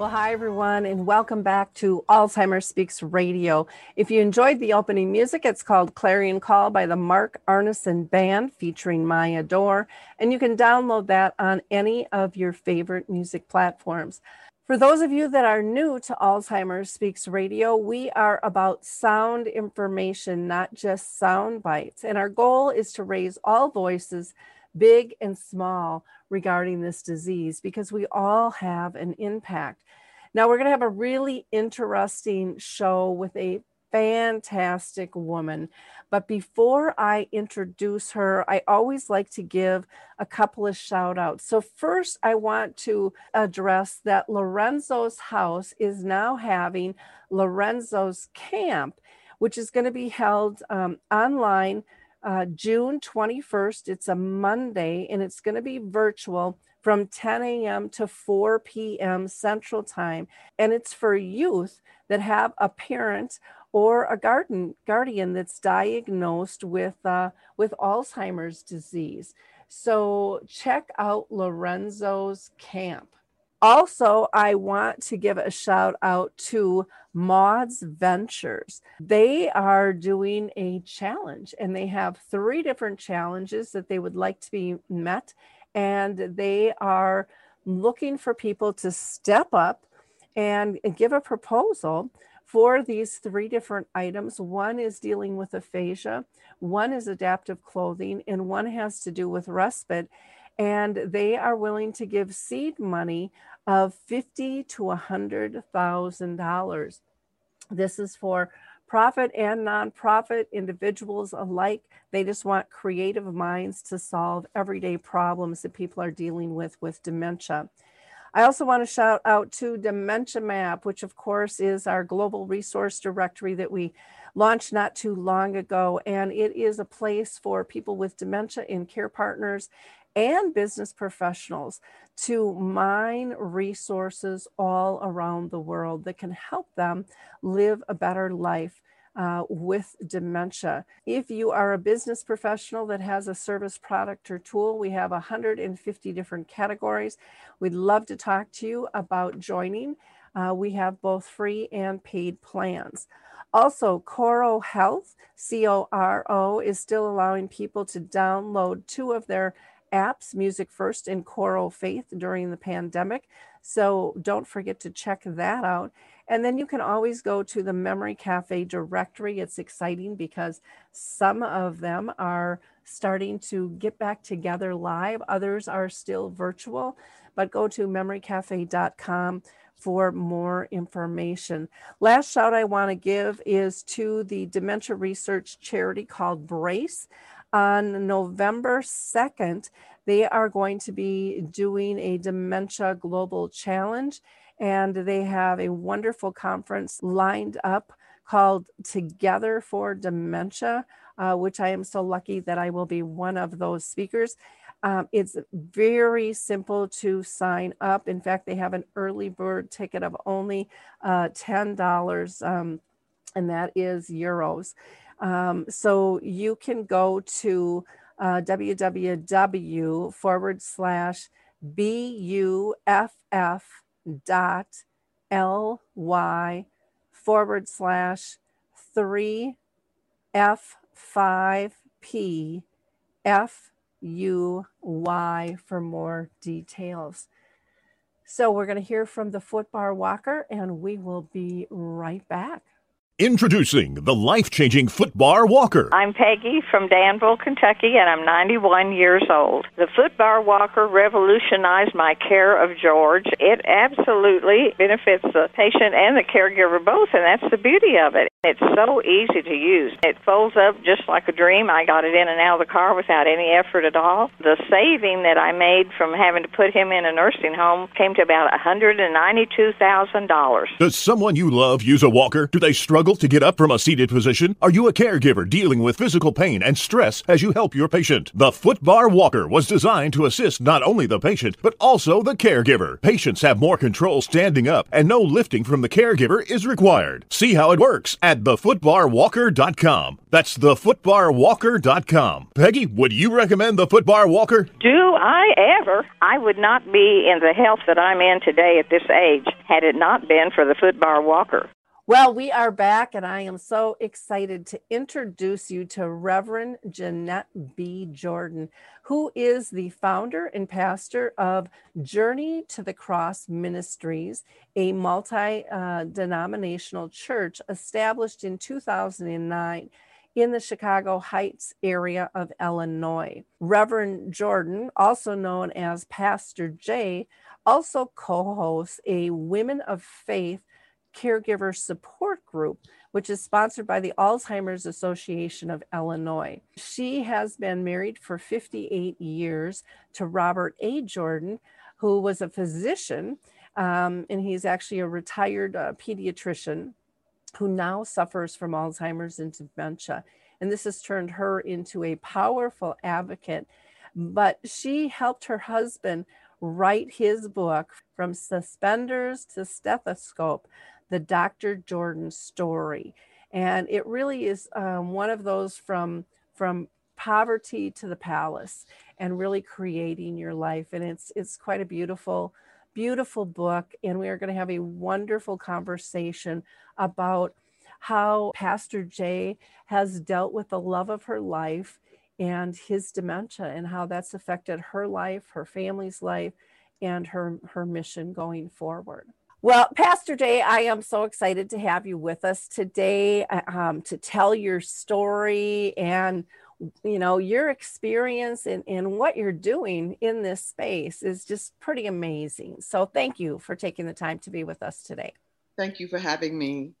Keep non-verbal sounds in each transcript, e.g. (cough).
Well, hi, everyone, and welcome back to Alzheimer's Speaks Radio. If you enjoyed the opening music, it's called Clarion Call by the Mark Arneson Band featuring Maya Dore, and you can download that on any of your favorite music platforms. For those of you that are new to Alzheimer's Speaks Radio, we are about sound information, not just sound bites. And our goal is to raise all voices, big and small, regarding this disease because we all have an impact. Now, we're going to have a really interesting show with a fantastic woman. But before I introduce her, I always like to give a couple of shout outs. So, first, I want to address that Lorenzo's house is now having Lorenzo's camp, which is going to be held um, online uh, June 21st. It's a Monday and it's going to be virtual from 10 a.m. to 4 p.m. Central Time. And it's for youth that have a parent or a garden guardian that's diagnosed with uh, with Alzheimer's disease. So check out Lorenzo's camp. Also, I want to give a shout out to Maud's Ventures. They are doing a challenge and they have three different challenges that they would like to be met. And they are looking for people to step up and give a proposal for these three different items. One is dealing with aphasia, one is adaptive clothing, and one has to do with respite. And they are willing to give seed money of fifty to a hundred thousand dollars. This is for profit and nonprofit individuals alike. They just want creative minds to solve everyday problems that people are dealing with with dementia. I also want to shout out to Dementia Map, which of course is our global resource directory that we launched not too long ago. And it is a place for people with dementia and care partners and business professionals to mine resources all around the world that can help them live a better life uh, with dementia. If you are a business professional that has a service product or tool, we have 150 different categories. We'd love to talk to you about joining. Uh, we have both free and paid plans. Also, Coro Health, C O R O, is still allowing people to download two of their apps, Music First and Coro Faith, during the pandemic. So don't forget to check that out. And then you can always go to the Memory Cafe directory. It's exciting because some of them are starting to get back together live, others are still virtual. But go to memorycafe.com for more information. Last shout I want to give is to the dementia research charity called Brace. On November 2nd, they are going to be doing a Dementia Global Challenge and they have a wonderful conference lined up called Together for Dementia, uh, which I am so lucky that I will be one of those speakers. Um, it's very simple to sign up. In fact, they have an early bird ticket of only uh, $10, um, and that is euros. Um, so you can go to uh, www forward slash buff dot ly forward slash 3 f5p fuy for more details. So we're going to hear from the footbar walker and we will be right back. Introducing the life changing Footbar Walker. I'm Peggy from Danville, Kentucky, and I'm 91 years old. The Footbar Walker revolutionized my care of George. It absolutely benefits the patient and the caregiver both, and that's the beauty of it. It's so easy to use. It folds up just like a dream. I got it in and out of the car without any effort at all. The saving that I made from having to put him in a nursing home came to about $192,000. Does someone you love use a walker? Do they struggle to get up from a seated position? Are you a caregiver dealing with physical pain and stress as you help your patient? The Footbar Walker was designed to assist not only the patient, but also the caregiver. Patients have more control standing up, and no lifting from the caregiver is required. See how it works at thefootbarwalker.com. That's thefootbarwalker.com. Peggy, would you recommend the Footbar Walker? Do I ever? I would not be in the health that I'm in today at this age had it not been for the Footbar Walker. Well, we are back, and I am so excited to introduce you to Reverend Jeanette B. Jordan, who is the founder and pastor of Journey to the Cross Ministries, a multi denominational church established in 2009 in the Chicago Heights area of Illinois. Reverend Jordan, also known as Pastor J, also co hosts a Women of Faith caregiver support group, which is sponsored by the Alzheimer's Association of Illinois. She has been married for 58 years to Robert A. Jordan, who was a physician, um, and he's actually a retired uh, pediatrician who now suffers from Alzheimer's and dementia. And this has turned her into a powerful advocate. But she helped her husband write his book, From Suspenders to Stethoscope the Dr. Jordan story. And it really is um, one of those from, from poverty to the palace and really creating your life. And it's, it's quite a beautiful, beautiful book. And we are going to have a wonderful conversation about how Pastor Jay has dealt with the love of her life and his dementia and how that's affected her life, her family's life, and her, her mission going forward. Well, Pastor Jay, I am so excited to have you with us today uh, um, to tell your story and you know your experience and, and what you're doing in this space is just pretty amazing. So thank you for taking the time to be with us today. Thank you for having me.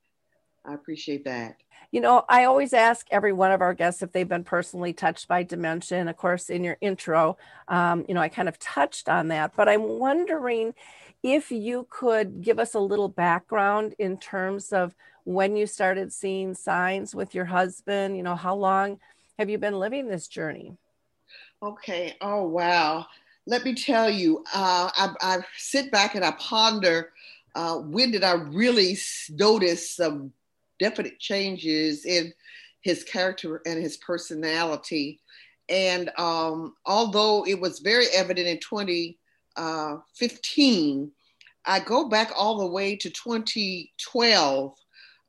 I appreciate that. You know, I always ask every one of our guests if they've been personally touched by dementia. And of course, in your intro, um, you know, I kind of touched on that, but I'm wondering if you could give us a little background in terms of when you started seeing signs with your husband, you know, how long have you been living this journey? Okay. Oh, wow. Let me tell you, uh, I, I, sit back and I ponder uh, when did I really notice some definite changes in his character and his personality. And um, although it was very evident in 20, uh, 15, I go back all the way to 2012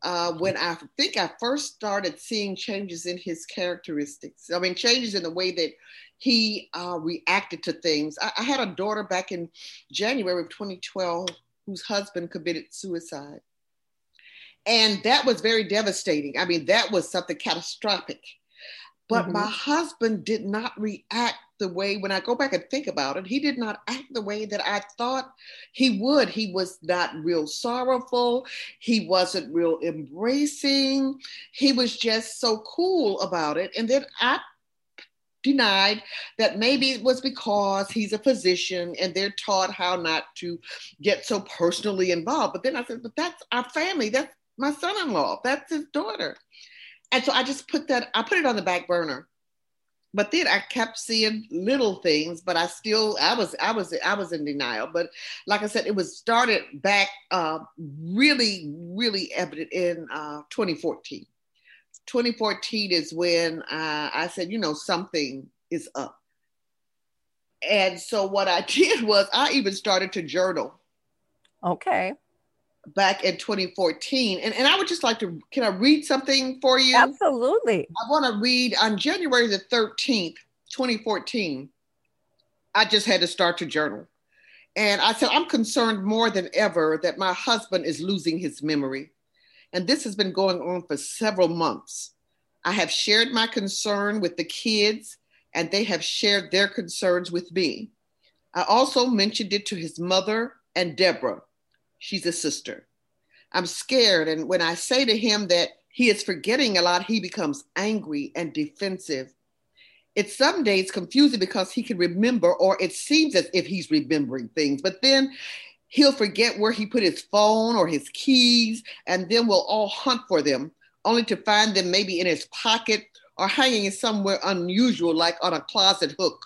uh, when I think I first started seeing changes in his characteristics. I mean, changes in the way that he uh, reacted to things. I, I, had a daughter back in January of 2012 whose husband committed suicide. And that was very devastating. I mean, that was something catastrophic. But mm-hmm. my husband did not react the way, when I go back and think about it, he did not act the way that I thought he would. He was not real sorrowful. He wasn't real embracing. He was just so cool about it. And then I denied that maybe it was because he's a physician and they're taught how not to get so personally involved. But then I said, but that's our family. That's my son-in-law. That's his daughter. And so I just put that, I put it on the back burner. But then I kept seeing little things, but I still, I was, I was, I was in denial. But like I said, it was started back uh, really, really evident in uh, 2014. 2014 is when uh, I said, you know, something is up. And so what I (laughs) did was I even started to journal. Okay. Back in 2014. And, and I would just like to, can I read something for you? Absolutely. I want to read on January the 13th, 2014. I just had to start to journal. And I said, I'm concerned more than ever that my husband is losing his memory. And this has been going on for several months. I have shared my concern with the kids, and they have shared their concerns with me. I also mentioned it to his mother and Deborah. She's a sister. I'm scared, and when I say to him that he is forgetting a lot, he becomes angry and defensive. It's some days confusing because he can remember, or it seems as if he's remembering things, but then he'll forget where he put his phone or his keys, and then we'll all hunt for them, only to find them maybe in his pocket or hanging somewhere unusual, like on a closet hook.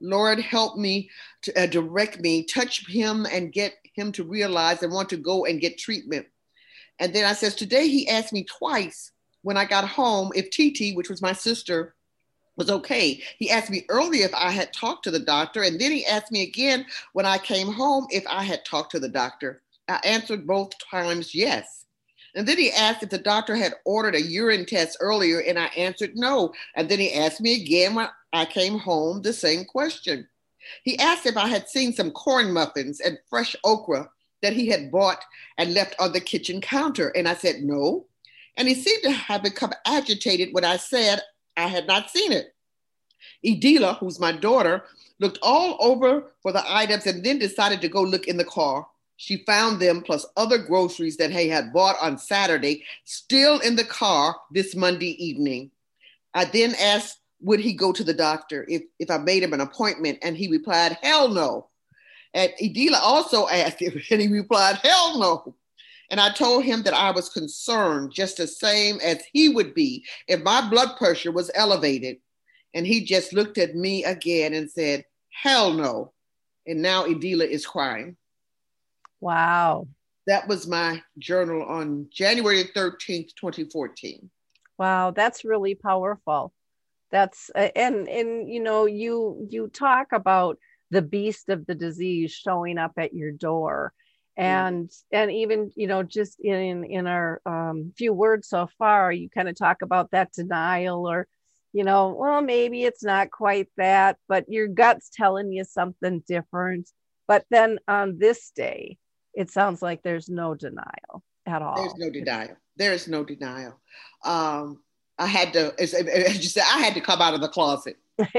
Lord, help me to uh, direct me, touch him, and get him to realize and want to go and get treatment. And then I says, today he asked me twice when I got home if TT, which was my sister, was okay. He asked me earlier if I had talked to the doctor, and then he asked me again when I came home if I had talked to the doctor. I answered both times yes. And then he asked if the doctor had ordered a urine test earlier, and I answered no. And then he asked me again when I came home the same question. He asked if I had seen some corn muffins and fresh okra that he had bought and left on the kitchen counter. And I said no. And he seemed to have become agitated when I said I had not seen it. Edila, who's my daughter, looked all over for the items and then decided to go look in the car. She found them plus other groceries that he had bought on Saturday still in the car this Monday evening. I then asked, would he go to the doctor if, if I made him an appointment? And he replied, hell no. And Edila also asked him, (laughs) and he replied, hell no. And I told him that I was concerned just the same as he would be if my blood pressure was elevated. And he just looked at me again and said, Hell no. And now Edila is crying. Wow. That was my journal on January 13th, 2014. Wow, that's really powerful. That's and and you know you you talk about the beast of the disease showing up at your door. And and even you know just in in our um, few words so far you kind of talk about that denial or you know well maybe it's not quite that but your gut's telling you something different. But then on this day it sounds like there's no denial at all. there's no denial. There is no denial. Um i had to as, as you said i had to come out of the closet (laughs)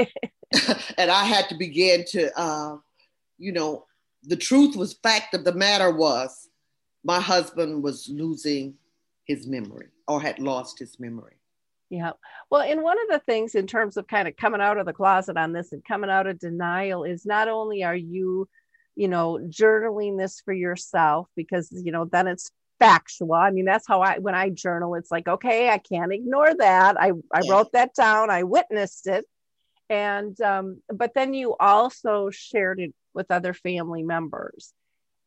and i had to begin to uh you know the truth was fact of the matter was my husband was losing his memory or had lost his memory. Yeah. Well, and one of the things in terms of kind of coming out of the closet on this and coming out of denial is not only are you, you know, journaling this for yourself because, you know, then it's factual. I mean, that's how I, when I journal, it's like, okay, I can't ignore that. I, I wrote that down. I witnessed it. And, um, but then you also shared it with other family members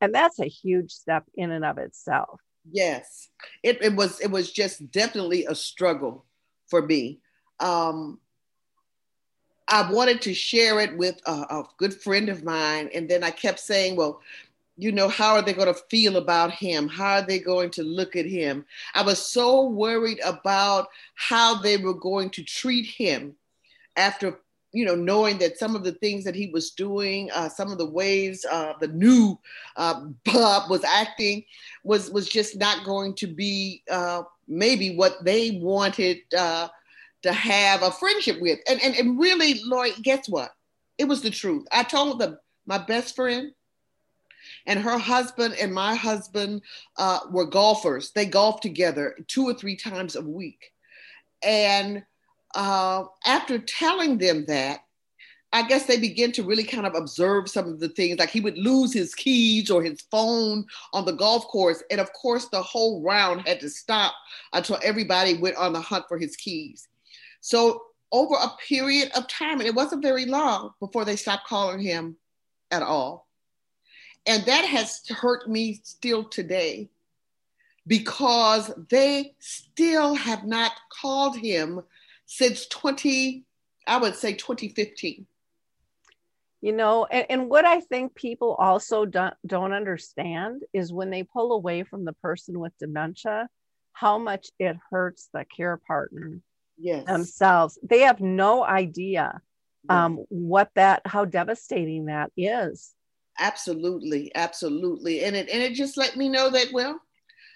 and that's a huge step in and of itself yes it, it was it was just definitely a struggle for me um, i wanted to share it with a, a good friend of mine and then i kept saying well you know, how are they going to feel about him? How are they going to look at him? I was so worried about how they were going to treat him after you know, knowing that some of the things that he was doing, uh, some of the ways uh, the new uh, Bob was acting, was was just not going to be uh, maybe what they wanted uh, to have a friendship with. And, and and really, Lori, guess what? It was the truth. I told them my best friend and her husband and my husband uh, were golfers. They golfed together two or three times a week, and uh, after telling them that, I guess they begin to really kind of observe some of the things. Like he would lose his keys or his phone on the golf course. And of course, the whole round had to stop until everybody went on the hunt for his keys. So, over a period of time, and it wasn't very long before they stopped calling him at all. And that has hurt me still today because they still have not called him since 20, I would say 2015. You know, and, and what I think people also don't, don't understand is when they pull away from the person with dementia, how much it hurts the care partner yes. themselves. They have no idea um, what that, how devastating that is. Absolutely, absolutely, and it and it just let me know that well,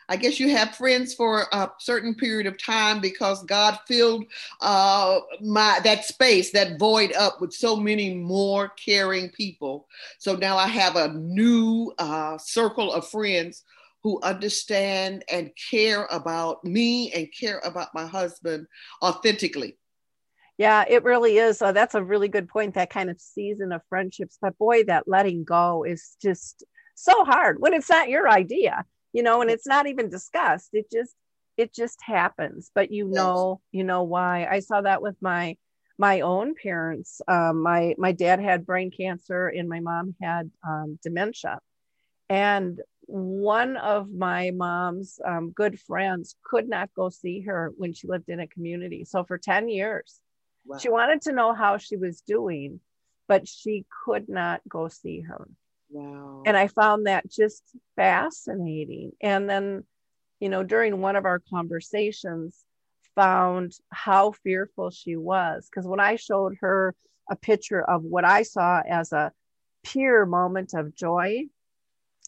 I guess you have friends for a certain period of time because God filled uh, my that space, that void up with so many more caring people. So now I have a new uh, circle of friends who understand and care about me and care about my husband authentically. Yeah, it really is. Uh, that's a really good point. That kind of season of friendships, but boy, that letting go is just so hard when it's not your idea you know and it's not even discussed it just it just happens but you know you know why i saw that with my my own parents um, my my dad had brain cancer and my mom had um, dementia and one of my mom's um, good friends could not go see her when she lived in a community so for 10 years wow. she wanted to know how she was doing but she could not go see her Wow. And I found that just fascinating. And then, you know, during one of our conversations, found how fearful she was. Because when I showed her a picture of what I saw as a pure moment of joy,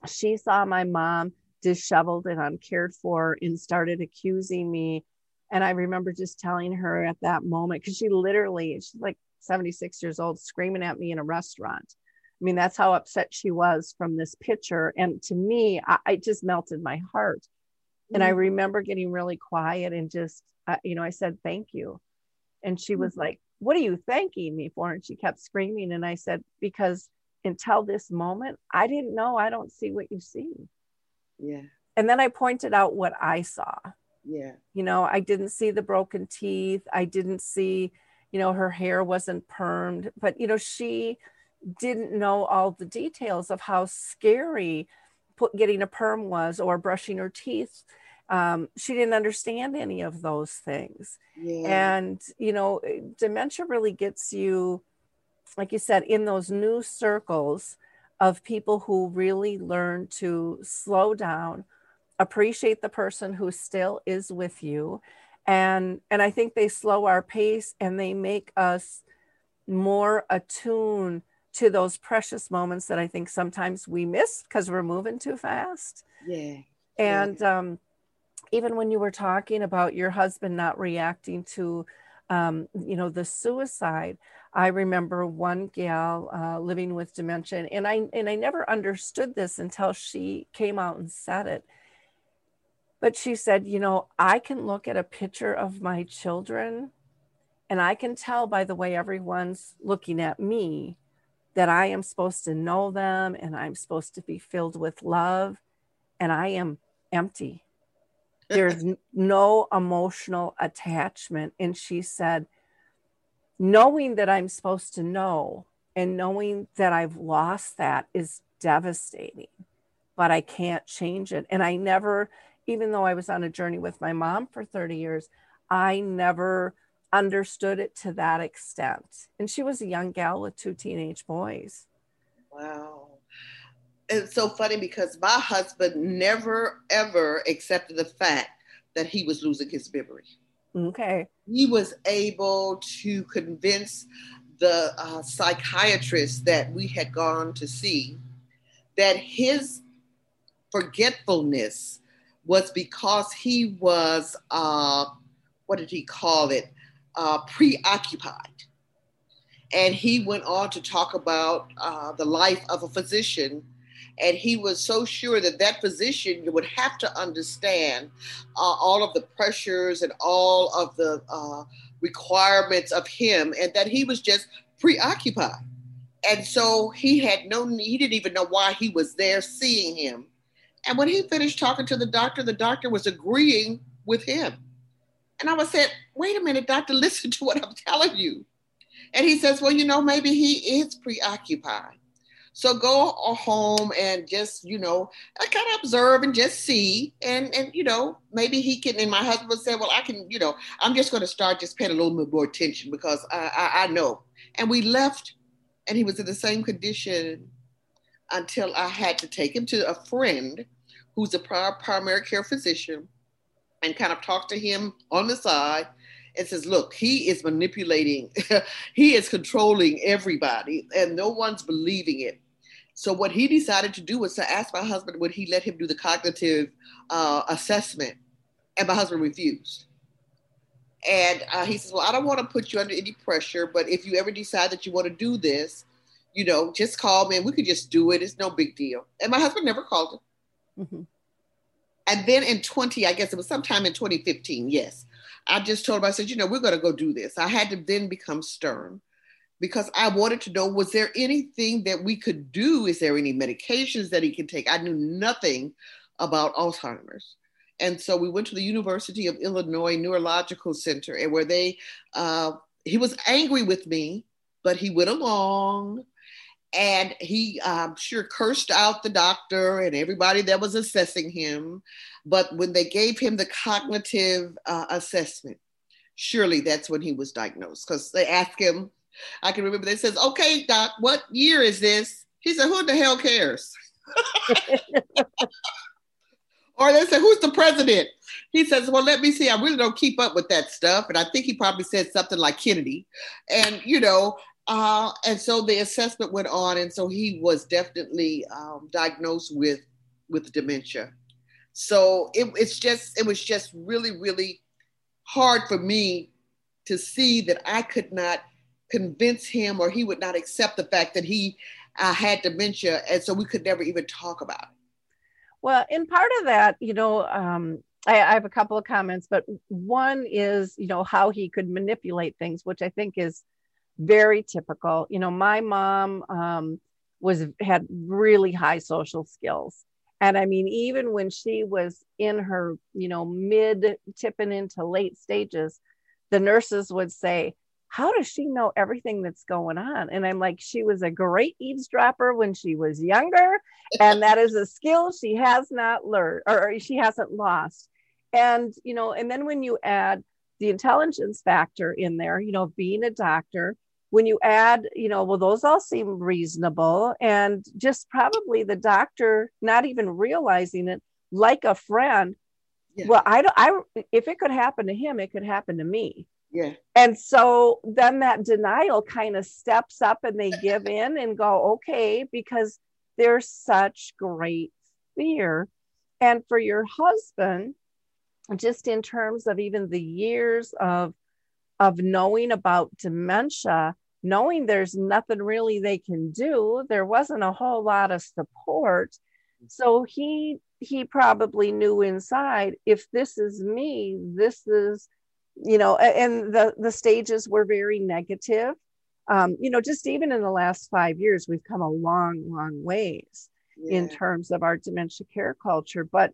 she saw my mom disheveled and uncared for and started accusing me. And I remember just telling her at that moment, because she literally, she's like 76 years old, screaming at me in a restaurant. I mean, that's how upset she was from this picture. And to me, I, I just melted my heart. Mm-hmm. And I mm. remember getting really quiet and just, uh, you know, I said, thank you. And she was mm-hmm. like, what are you thanking me for? And she kept screaming. And I said, because until this moment, I didn't know I don't see what you see. Yeah. And then I pointed out what I saw. Yeah. You know, I didn't see the broken teeth. I didn't see, you know, her hair wasn't permed, but, you know, she, didn't know all the details of how scary put, getting a perm was or brushing her teeth. Um, she didn't understand any of those things. Yeah. And, you know, dementia really gets you, like you said, in those new circles of people who really learn to slow down, appreciate the person who still is with you. And, and I think they slow our pace and they make us more attuned to those precious moments that I think sometimes we miss because we're moving too fast. Yeah. And yeah. Um, even when you were talking about your husband not reacting to, um, you know, the suicide, I remember one gal uh, living with dementia, and I and I never understood this until she came out and said it. But she said, you know, I can look at a picture of my children, and I can tell by the way everyone's looking at me that I am supposed to know them and I'm supposed to be filled with love, and I am empty. There's (laughs) no emotional attachment. And she said, knowing that I'm supposed to know and knowing that I've lost that is devastating, but I can't change it. And I never, even though I was on a journey with my mom for 30 years, I never understood it to that extent. And she was a young gal with two teenage boys. Wow. It's so funny because my husband never ever accepted the fact that he was losing his memory. Okay. He was able to convince the uh, psychiatrist that we had gone to see that his forgetfulness was because he was, uh, what did he call it? uh, preoccupied. And he went on to talk about uh, the life of a physician. And he was so sure that that physician would have to understand uh, all of the pressures and all of the uh, requirements of him, and that he was just preoccupied. And so he had no, he didn't even know why he was there seeing him. And when he finished talking to the doctor, the doctor was agreeing with him. And I was said, wait a minute, doctor, (laughs) listen to what I'm telling you. And he says, well, you know, maybe he is preoccupied. So go home and just, you know, kind of observe and just see. And, and, you know, maybe he can, and my husband said, well, I can, you know, I'm just going to start just paying a little bit more attention because I, I, I know. And we left and he was in the same condition until I had to take him to a friend who's a primary care physician and kind of talk to him on the side and says, look, he is manipulating, (laughs) he is controlling everybody, and no one's believing it. So what he decided to do was to ask my husband would he let him do the cognitive uh, assessment, and my husband refused. And uh, he says, "Well, I don't want to put you under any pressure, but if you ever decide that you want to do this, you know, just call me and we could just do it. It's no big deal." And my husband never called him. Mm-hmm. And then in 20, I guess it was sometime in 2015, yes, I just told him, I said, you know, we're going to go do this. I had to then become stern because I wanted to know was there anything that we could do? Is there any medications that he can take? I knew nothing about Alzheimer's. And so we went to the University of Illinois Neurological Center, and where they, uh, he was angry with me, but he went along and he sure cursed out the doctor and everybody that was assessing him. But when they gave him the cognitive uh, assessment, surely that's when he was diagnosed because they asked him, I can remember they says, okay, doc, what year is this? He said, who the hell cares? (laughs) or they said, who's the president? He says, well, let me see. I really don't keep up with that stuff. And I think he probably said something like Kennedy. And, you know, uh, and so the assessment went on. And so he was definitely um, diagnosed with, with dementia. So it, it's just, it was just really, really hard for me to see that I could not convince him or he would not accept the fact that he uh, had dementia and so we could never even talk about it well in part of that you know um, I, I have a couple of comments but one is you know how he could manipulate things which i think is very typical you know my mom um, was had really high social skills and i mean even when she was in her you know mid tipping into late stages the nurses would say how does she know everything that's going on? And I'm like, she was a great eavesdropper when she was younger, and that is a skill she has not learned or she hasn't lost. And, you know, and then when you add the intelligence factor in there, you know, being a doctor, when you add, you know, well, those all seem reasonable, and just probably the doctor not even realizing it, like a friend. Yeah. Well, I don't. I if it could happen to him, it could happen to me yeah. And so then that denial kind of steps up and they give in and go, okay, because there's such great fear. And for your husband, just in terms of even the years of of knowing about dementia, knowing there's nothing really they can do, there wasn't a whole lot of support. So he he probably knew inside if this is me, this is you know and the the stages were very negative um, you know just even in the last five years we've come a long long ways yeah. in terms of our dementia care culture but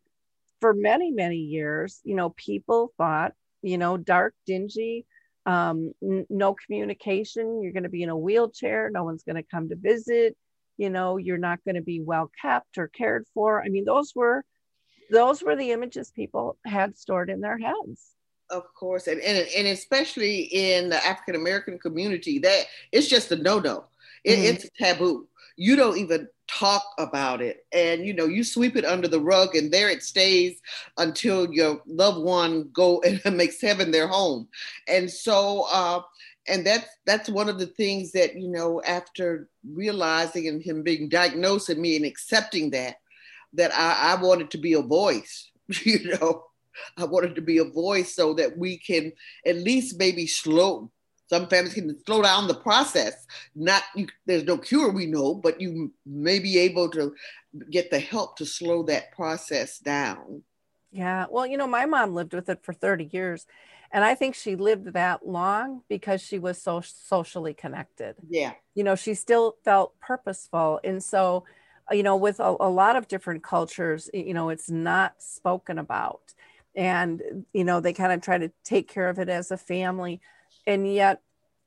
for many many years you know people thought you know dark dingy um, n- no communication you're going to be in a wheelchair no one's going to come to visit you know you're not going to be well kept or cared for i mean those were those were the images people had stored in their heads of course, and and, and especially in the African American community, that it's just a no no. It, mm-hmm. It's taboo. You don't even talk about it, and you know you sweep it under the rug, and there it stays until your loved one go (laughs) and makes heaven their home. And so, uh, and that's that's one of the things that you know after realizing and him being diagnosed and me and accepting that, that I, I wanted to be a voice, (laughs) you know I wanted to be a voice so that we can at least maybe slow. Some families can slow down the process. Not you, there's no cure, we know, but you may be able to get the help to slow that process down. Yeah, well, you know, my mom lived with it for 30 years, and I think she lived that long because she was so socially connected. Yeah, you know, she still felt purposeful, and so, you know, with a, a lot of different cultures, you know, it's not spoken about and you know they kind of try to take care of it as a family and yet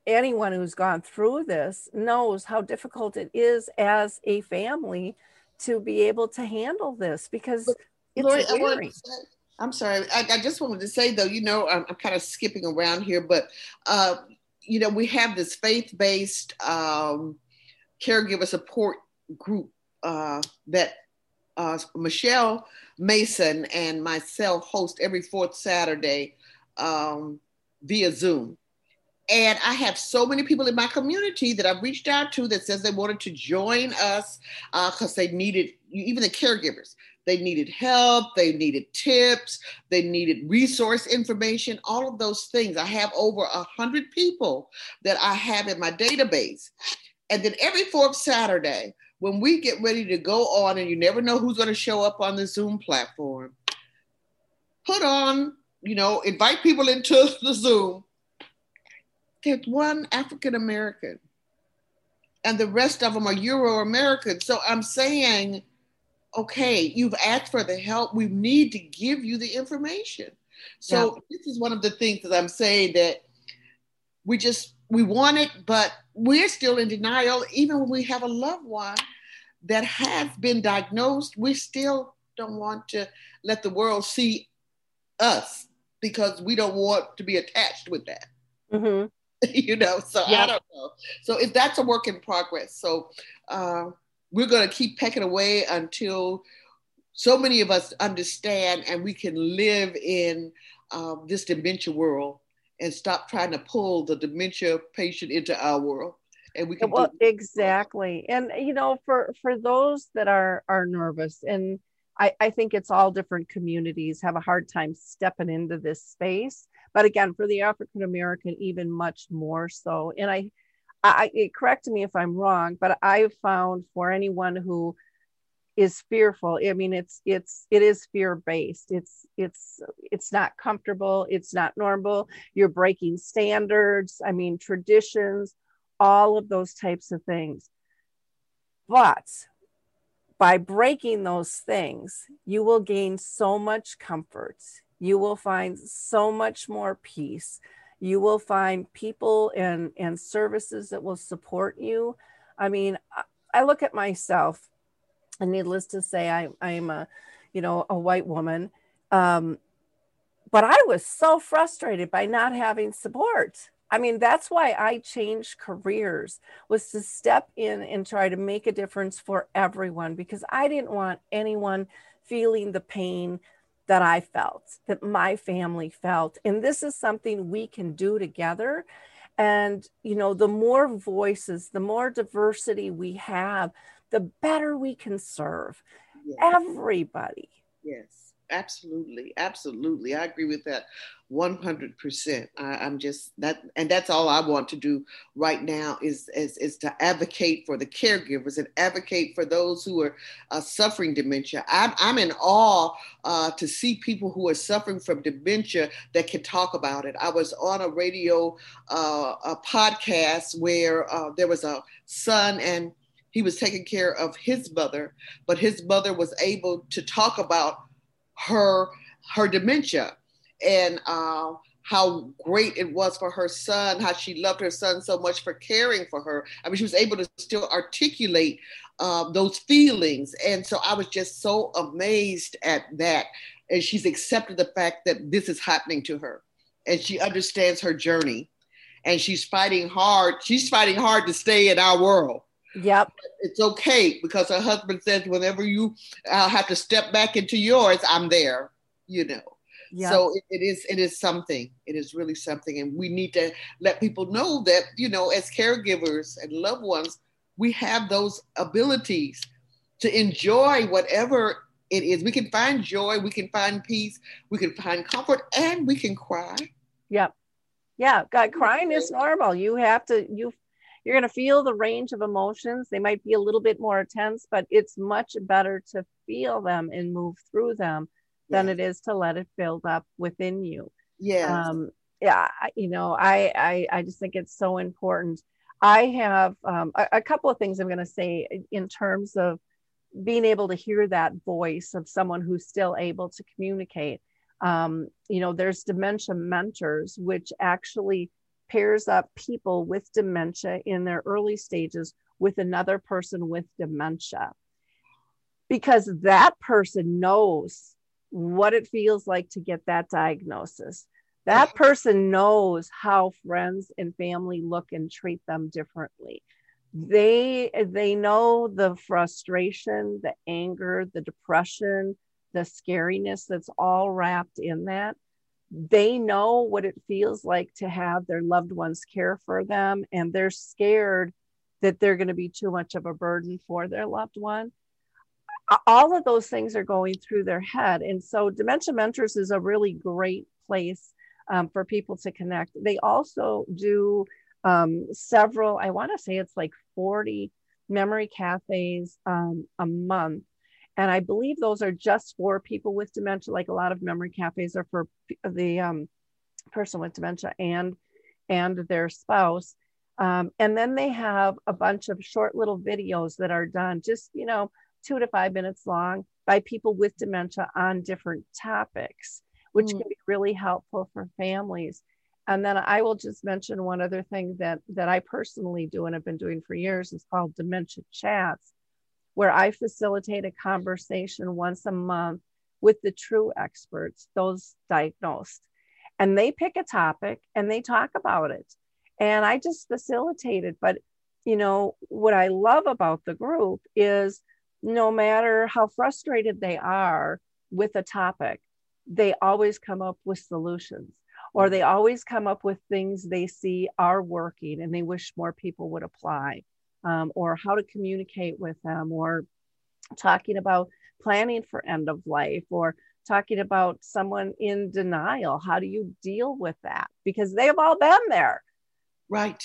anyone who's gone through this knows how difficult it is as a family to be able to handle this because it's Lori, I weary. wanted to say- I'm sorry. I, I just wanted to say though, you know, I'm, I'm kind of skipping around here, but uh, you know, we have this faith-based um, caregiver support group uh, that uh, Michelle Mason and myself host every fourth Saturday um, via Zoom. And I have so many people in my community that I've reached out to that says they wanted to join us uh, because they needed, even the caregivers, they needed help, they needed tips, they needed resource information, all of those things. I have over a hundred people that I have in my database. And then every fourth Saturday, when we get ready to go on, and you never know who's going to show up on the Zoom platform, put on, you know, invite people into (laughs) the Zoom. There's one African American, and the rest of them are Euro American. So I'm saying, okay, you've asked for the help. We need to give you the information. So this is one of the things that I'm saying that we just we want it, but we're still in denial. Even when we have a loved one that has been diagnosed, we still don't want to let the world see us because we don't want to be attached with that. Mhm. (laughs) you know, so I don't know. So if that's a work in progress. So uh, we're going to keep pecking away until so many of us understand and we can live in um, this dementia world and stop trying to pull the dementia patient into our world. And we can well do- exactly and you know for for those that are are nervous and I, I think it's all different communities have a hard time stepping into this space but again for the african american even much more so. And i i correct me if i'm wrong but i've found for anyone who is fearful i mean it's it's it is fear based it's it's it's not comfortable. It's not normal. You're breaking standards. I mean traditions all of those types of things. But by breaking those things you will gain so much comfort you will find so much more peace. You will find people and and services that will support you. I mean I- look at myself and needless to say I, i'm a you know a white woman um, but i was so frustrated by not having support. I mean that's why i changed careers was to step in and try to make a difference for everyone because i didn't want anyone feeling the pain that i felt that my family felt. And this is something we can do together. And you know the more voices the more diversity we have the better we can serve Yeah. everybody. Yes, absolutely, absolutely. I agree with that 100%. I, I'm just that, and that's all I want to do right now is, is, is to advocate for the caregivers and advocate for those who are uh, suffering dementia. I'm, I'm in awe uh, to see people who are suffering from dementia that can talk about it. I was on a radio uh, a podcast where uh, there was a son and he was taking care of his mother, but his mother was able to talk about her her dementia and uh, how great it was for her son, how she loved her son so much for caring for her. I mean, she was able to still articulate uh, those feelings, and so I was just so amazed at that. And she's accepted the fact that this is happening to her, and she understands her journey, and she's fighting hard. She's fighting hard to stay in our world yep it's okay because her husband says whenever you uh, have to step back into yours i'm there you know yep so it, it is it is something it is really something and we need to let people know that you know as caregivers and loved ones we have those abilities to enjoy whatever it is we can find joy we can find peace we can find comfort and we can cry Yep. Yeah. God, crying is normal. You have to, you, you're going to feel the range of emotions. They might be a little bit more intense, but it's much better to feel them and move through them than Yeah. it is to let it build up within you. yeah Um, yeah. You know, I, I, I just think it's so important. I have um, a, a couple of things I'm going to say in terms of being able to hear that voice of someone who's still able to communicate um, you know there's dementia mentors which actually pairs up people with dementia in their early stages with another person with dementia because that person knows what it feels like to get that diagnosis. That person knows how friends and family look and treat them differently. They they know the frustration, the anger, the depression, the scariness that's all wrapped in that. They know what it feels like to have their loved ones care for them and they're scared that they're going to be too much of a burden for their loved one all of those things are going through their head. And so Dementia Mentors is a really great place um, for people to connect. They also do um, several, I want to say it's like 40 memory cafes um, a month. And I believe those are just for people with dementia, like a lot of memory cafes are for the um, person with dementia and and their spouse. Um, and then they have a bunch of short little videos that are done, just you know, two to five minutes long by people with dementia on different topics, which mm. can be really helpful for families. And then I will just mention one other thing that that I personally do and have been doing for years is called dementia chats, where I facilitate a conversation once a month with the true experts, those diagnosed. And they pick a topic and they talk about it. And I just facilitate it. But you know, what I love about the group is no matter how frustrated they are with a topic, they always come up with solutions or they always come up with things they see are working and they wish more people would apply um, or how to communicate with them or talking about planning for end of life or talking about someone in denial. How do you deal with that? Because they have all been there. Right.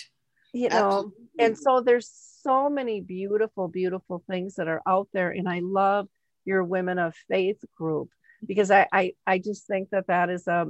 You know Absolutely. and so there's so many beautiful beautiful things that are out there and i love your women of faith group because i i, I just think that that is a,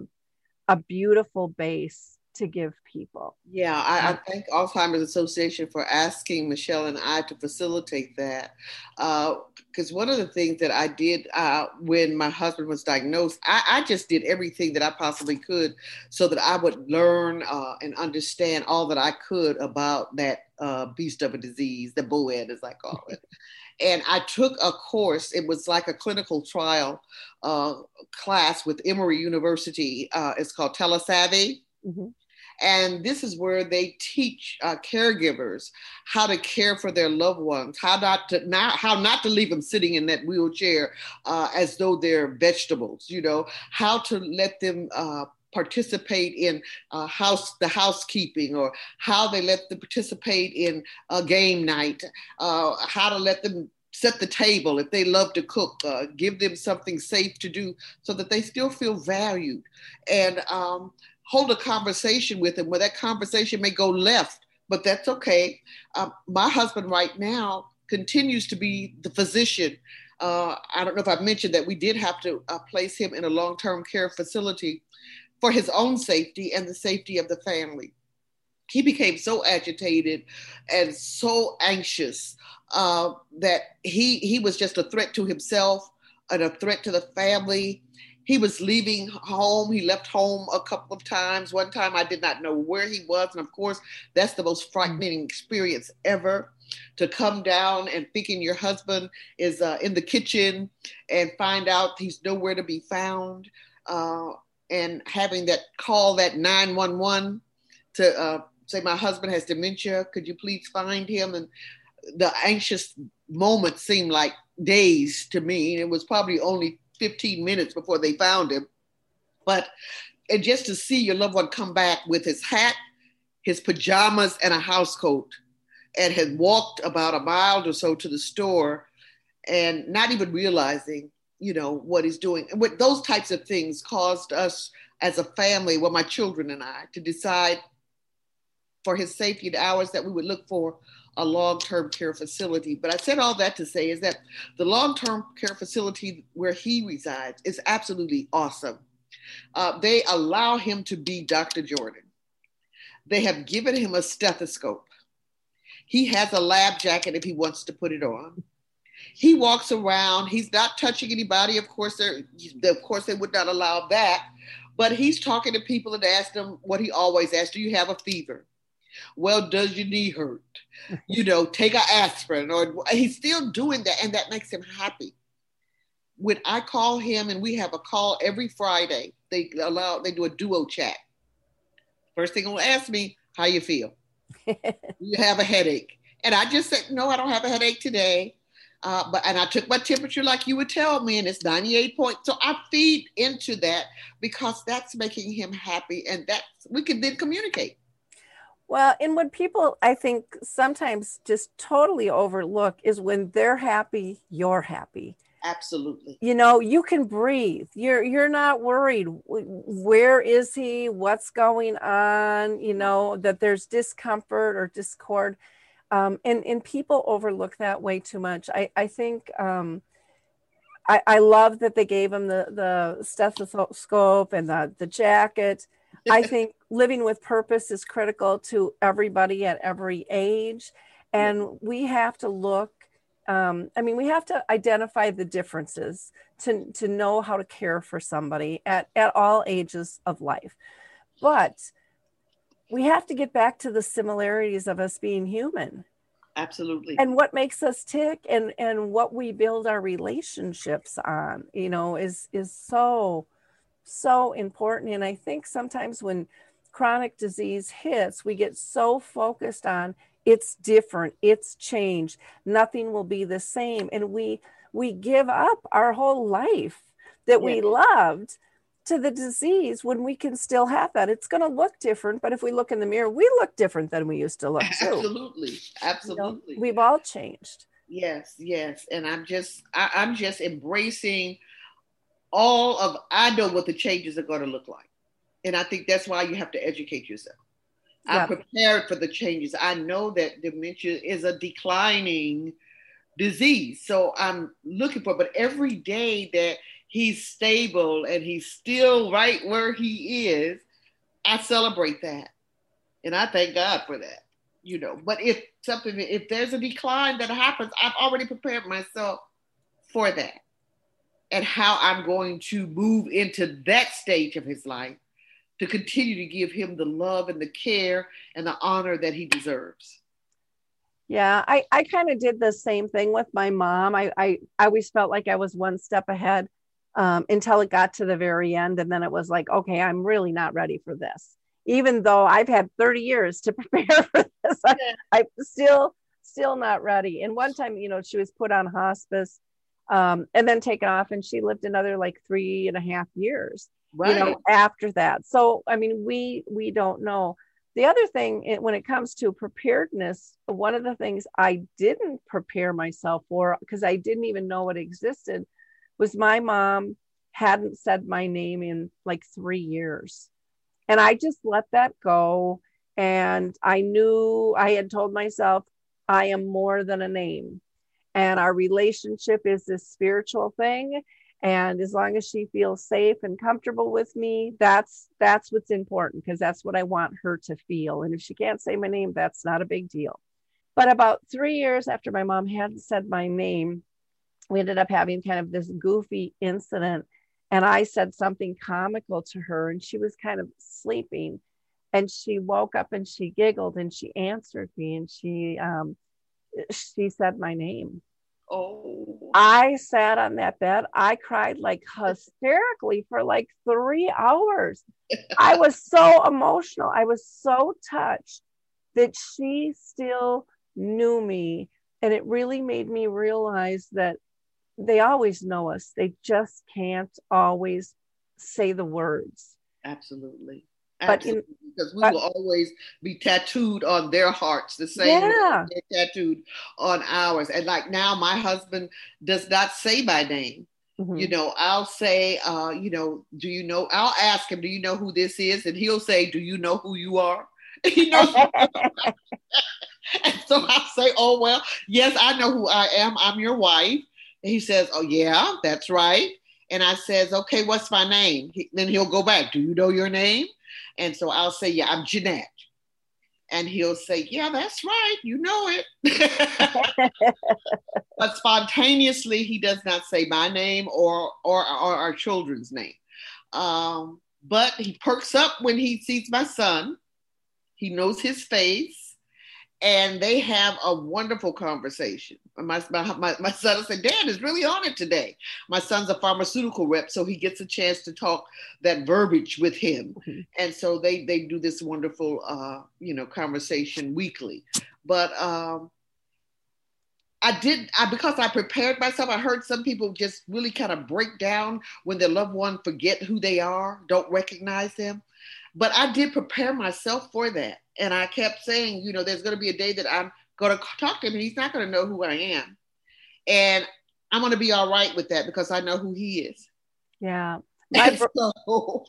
a beautiful base to give people. Yeah, I, I, thank Alzheimer's Association for asking Michelle and I to facilitate that. Because uh, one of the things that I did uh, when my husband was diagnosed, I, I, just did everything that I possibly could so that I would learn uh, and understand all that I could about that uh, beast of a disease, the BOED, as I call it. (laughs) and I took a course. It was like a clinical trial uh, class with Emory University. Uh, it's called Telesavvy. Mm-hmm. And this is where they teach uh, caregivers how to care for their loved ones, how not to not how not to leave them sitting in that wheelchair uh, as though they're vegetables. You know how to let them. Uh, participate in uh, house the housekeeping or how they let them participate in a game night uh, how to let them set the table if they love to cook uh, give them something safe to do so that they still feel valued and um, hold a conversation with him where that conversation may go left, but that's okay. Um, my husband right now continues to be the physician. Uh, I don't know if I mentioned that we did have to uh, place him in a long term care facility for his own safety and the safety of the family. He became so agitated and so anxious uh, that he, he was just a threat to himself and a threat to the family he was leaving home. He left home a couple of times. One time I did not know where he was. And of course, that's the most frightening experience ever to come down and thinking your husband is uh, in the kitchen and find out he's nowhere to be found. Uh, and having that call that 911 to uh, say, My husband has dementia. Could you please find him? And the anxious moment seemed like days to me. It was probably only 15 minutes before they found him. But and just to see your loved one come back with his hat, his pajamas, and a house coat, and had walked about a mile or so to the store, and not even realizing, you know, what he's doing. And what those types of things caused us as a family, well, my children and I, to decide for his safety the hours that we would look for a long-term care facility. But I said all that to say is that the long-term care facility where he resides is absolutely awesome. Uh, they allow him to be Dr. Jordan. They have given him a stethoscope. He has a lab jacket if he wants to put it on. He walks around. He's not touching anybody. Of course, of course, they would not allow that. But he's talking to people and asked them what he always asks: Do you have a fever? Well, does your knee hurt? you know, take an aspirin, or he's still doing that, and that makes him happy. When I call him, and we have a call every Friday, they allow they do a duo chat. First thing he'll ask me, "How you feel? (laughs) you have a headache?" And I just said, "No, I don't have a headache today." Uh, but and I took my temperature like you would tell me, and it's 98 point. So I feed into that because that's making him happy, and that's we can then communicate. Well, and what people I think sometimes just totally overlook is when they're happy, you're happy. Absolutely. You know, you can breathe. You're you're not worried. Where is he? What's going on? You know that there's discomfort or discord um, and and people overlook that way too much. I I think um, I I love that they gave him the the stethoscope and the the jacket. I (laughs) think living with purpose is critical to everybody at every age, and we have to look. Um, I mean, we have to identify the differences to to know how to care for somebody at at all ages of life, but we have to get back to the similarities of us being human. Absolutely. And what makes us tick and and what we build our relationships on you know is is so so important. And i think sometimes when chronic disease hits we get so focused on it's different it's changed nothing will be the same and we we give up our whole life that yeah. we loved to the disease when we can still have that. It's going to look different, but if we look in the mirror, we look different than we used to look too. Absolutely, absolutely. You know, we've all changed. Yes, yes, and I'm just I, I'm just embracing all of. I know what the changes are going to look like, and I think that's why you have to educate yourself. I'm prepared for the changes. I know that dementia is a declining disease, so I'm looking for. But every day that he's stable and he's still right where he is, I celebrate that. And I thank God for that, you know. But if something, if there's a decline that happens, I've already prepared myself for that and how I'm going to move into that stage of his life to continue to give him the love and the care and the honor that he deserves. Yeah, I, I kind of did the same thing with my mom. I, I, I always felt like I was one step ahead um, until it got to the very end. And then it was like, okay, I'm really not ready for this. Even though I've had 30 years to (laughs) prepare for this, I, I'm still, still not ready. And one time, you know, she was put on hospice um, and then taken off, and she lived another like three and a half years, right. you know, after that. So, I mean, we we don't know. The other thing, when it comes to preparedness, one of the things I didn't prepare myself for because I didn't even know it existed was my mom hadn't said my name in like three years. And I just let that go. And I knew I had told myself, I am more than a name. And our relationship is this spiritual thing. And as long as she feels safe and comfortable with me, that's that's what's important because that's what I want her to feel. And if she can't say my name, that's not a big deal. But about three years after my mom hadn't said my name, we ended up having kind of this goofy incident and i said something comical to her and she was kind of sleeping and she woke up and she giggled and she answered me and she um she said my name oh i sat on that bed i cried like (laughs) hysterically for like three hours (laughs) i was so emotional i was so touched that she still knew me and it really made me realize that they always know us. They just can't always say the words. Absolutely. Absolutely. In, because we but, will always be tattooed on their hearts the same yeah. they're tattooed on ours. And like now, my husband does not say my name. Mm-hmm. You know, I'll say, uh, you know, do you know? I'll ask him, do you know who this is? And he'll say, do you know who you are? (laughs) he knows. and so I say, oh well, yes, I know who I am. I'm your wife And he says, Oh, yeah, that's right. And I says, Okay, what's my name? He, then he'll go back, Do you know your name? And so I'll say, Yeah, I'm Jeanette. And he'll say, Yeah, that's right. You know it. (laughs) but spontaneously, he does not say my name or, or, or our children's name. Um, but he perks up when he sees my son. He knows his face, and they have a wonderful conversation. My, my, my son said, Dad is really on it today. My son's a pharmaceutical rep, so he gets a chance to talk that verbiage with him. Mm-hmm. And so they, they do this wonderful, uh, you know, conversation weekly. But um, I did I, because I prepared myself. I heard some people just really kind of break down when their loved one forget who they are, don't recognize them. But I did prepare myself for that, and I kept saying, you know, there's going to be a day that I'm going to talk to him, and he's not going to know who I am, and I'm going to be all right with that because I know who he is. Yeah. (laughs) so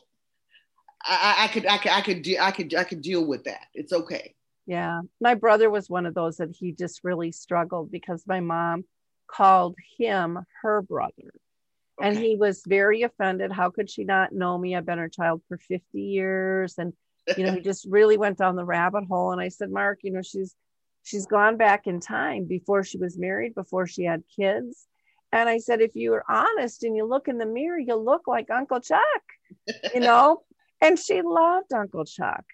I, I could I could I could I could I could deal with that. It's okay. Yeah. My brother was one of those that he just really struggled because my mom called him her brother. Okay. And he was very offended. How could she not know me? I've been her child for 50 years. And, you know, he (laughs) just really went down the rabbit hole. And I said, Mark, you know, she's she's gone back in time before she was married, before she had kids. And I said, if you're honest and you look in the mirror, you look like Uncle Chuck, you (laughs) know? and she loved Uncle Chuck.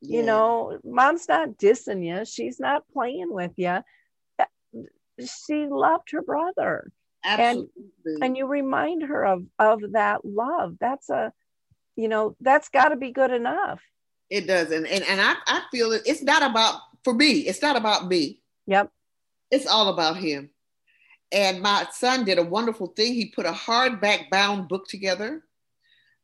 Yeah. You know, mom's not dissing you. She's not playing with you. She loved her brother. Absolutely. And, and you remind her of, of that love. That's a, you know, that's got to be good enough. It does. And, and, and I, I feel it, it's not about, for me, it's not about me. Yep. It's all about him. And my son did a wonderful thing. He put a hardback bound book together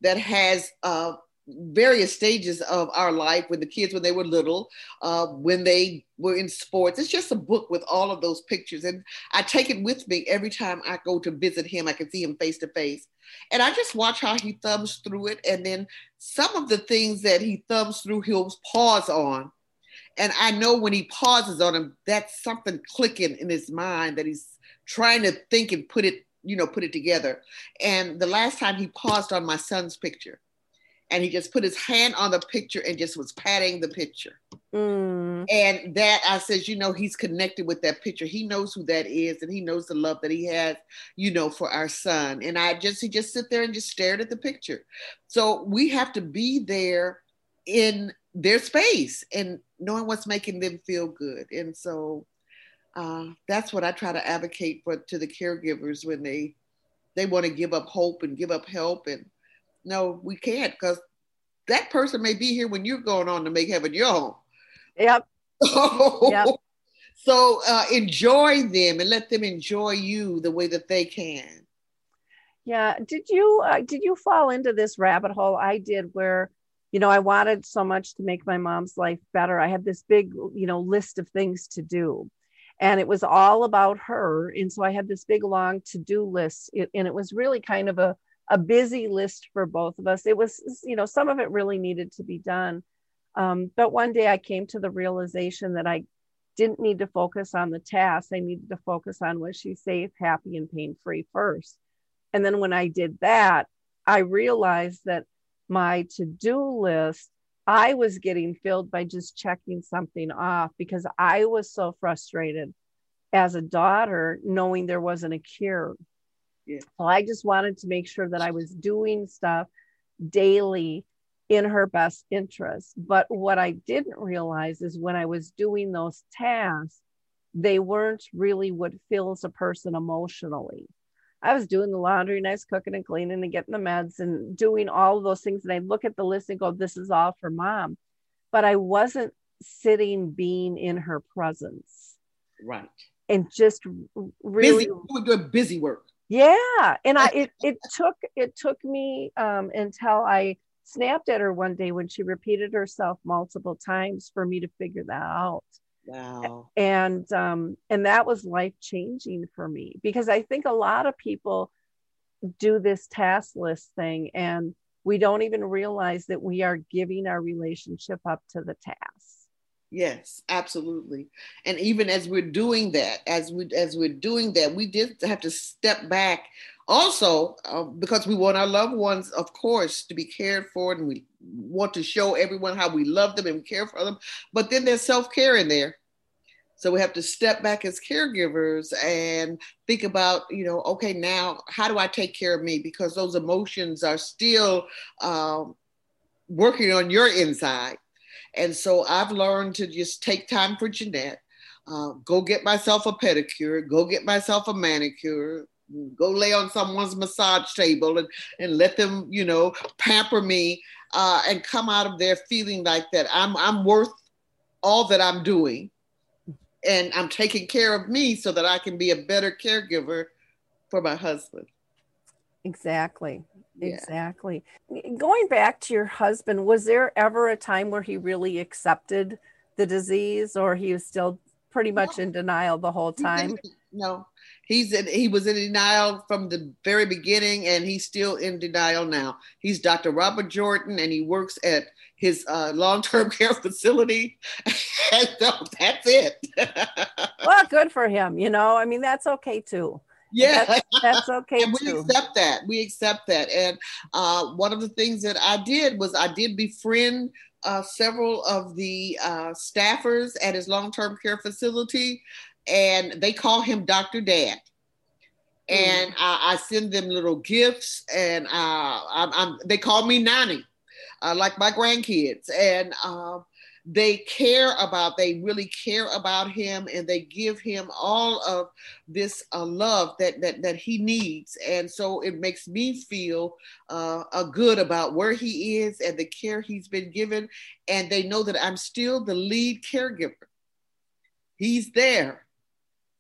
that has uh, various stages of our life with the kids when they were little, uh, when they were in sports. It's just a book with all of those pictures. And I take it with me every time I go to visit him. I can see him face to face. And I just watch how he thumbs through it. And then some of the things that he thumbs through, he'll pause on. And I know when he pauses on them, that's something clicking in his mind that he's trying to think and put it, you know, put it together. And the last time he paused on my son's picture, and he just put his hand on the picture and just was patting the picture. Mm. And that I says, you know, he's connected with that picture. He knows who that is, and he knows the love that he has, you know, for our son. And I just he just sit there and just stared at the picture. So we have to be there in their space and knowing what's making them feel good. And so uh, that's what I try to advocate for to the caregivers when they they want to give up hope and give up help and no, we can't because that person may be here when you're going on to make heaven your home. Yep. (laughs) yep. So uh, enjoy them and let them enjoy you the way that they can. Yeah. Did you uh, did you fall into this rabbit hole? I did, where you know I wanted so much to make my mom's life better. I had this big you know list of things to do, and it was all about her. And so I had this big long to do list, it, and it was really kind of a a busy list for both of us. It was, you know, some of it really needed to be done. Um, but one day I came to the realization that I didn't need to focus on the task. I needed to focus on was she safe, happy, and pain free first. And then when I did that, I realized that my to do list, I was getting filled by just checking something off because I was so frustrated as a daughter knowing there wasn't a cure yeah. So I just wanted to make sure that I was doing stuff daily in her best interest. But what I didn't realize is when I was doing those tasks, they weren't really what fills a person emotionally. I was doing the laundry and I was cooking and cleaning and getting the meds and doing all of those things. And I look at the list and go, this is all for mom. But I wasn't sitting being in her presence. Right. And just really busy, doing busy work yeah and i it, (laughs) it took it took me um until i snapped at her one day when she repeated herself multiple times for me to figure that out wow and um and that was life changing for me because i think a lot of people do this task list thing and we don't even realize that we are giving our relationship up to the task Yes, absolutely. And even as we're doing that, as we as we're doing that, we did have to step back also uh, because we want our loved ones, of course, to be cared for, and we want to show everyone how we love them and care for them. But then there's self care in there. So we have to step back as caregivers and think about, you know, okay, now how do I take care of me? Because those emotions are still um, working on your inside. And so I've learned to just take time for Jeanette, uh, go get myself a pedicure, go get myself a manicure, go lay on someone's massage table and, and let them, you know, pamper me uh, and come out of there feeling like that I'm, I'm worth all that I'm doing and I'm taking care of me so that I can be a better caregiver for my husband. Exactly. Yeah. Exactly. Going back to your husband, was there ever a time where he really accepted the disease or he was still pretty much no. in denial the whole time? No. He's in, he was in denial from the very beginning and he's still in denial now. He's Dr. Robert Jordan and he works at his uh, long-term (laughs) care facility. (laughs) and so that's it. (laughs) well, good for him. You know, I mean, that's okay too. Yeah, that's, that's okay. and we too. accept that. We accept that. And uh, one of the things that I did was I did befriend uh, several of the uh, staffers at his long-term care facility, and they call him Dr. Dad. Hmm. And I, I, send them little gifts, and uh, I'm, I'm, they call me Nani, uh, like my grandkids. And um, they care about they really care about him and they give him all of this uh, love that, that that he needs and so it makes me feel uh, uh, good about where he is and the care he's been given and they know that i'm still the lead caregiver he's there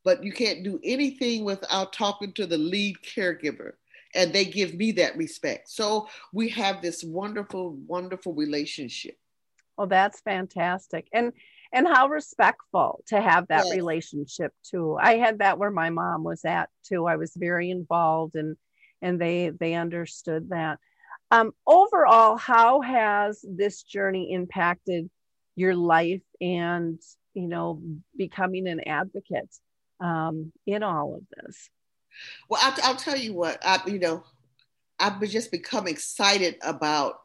but you can't do anything without talking to the lead caregiver and they give me that respect so we have this wonderful wonderful relationship Well, that's fantastic. And and how respectful to have that yes. relationship too. I had that where my mom was at too. I was very involved and and they they understood that. Um, overall, how has this journey impacted your life and you know becoming an advocate um, in all of this? Well, I'll, I'll tell you what. I, you know, I've just become excited about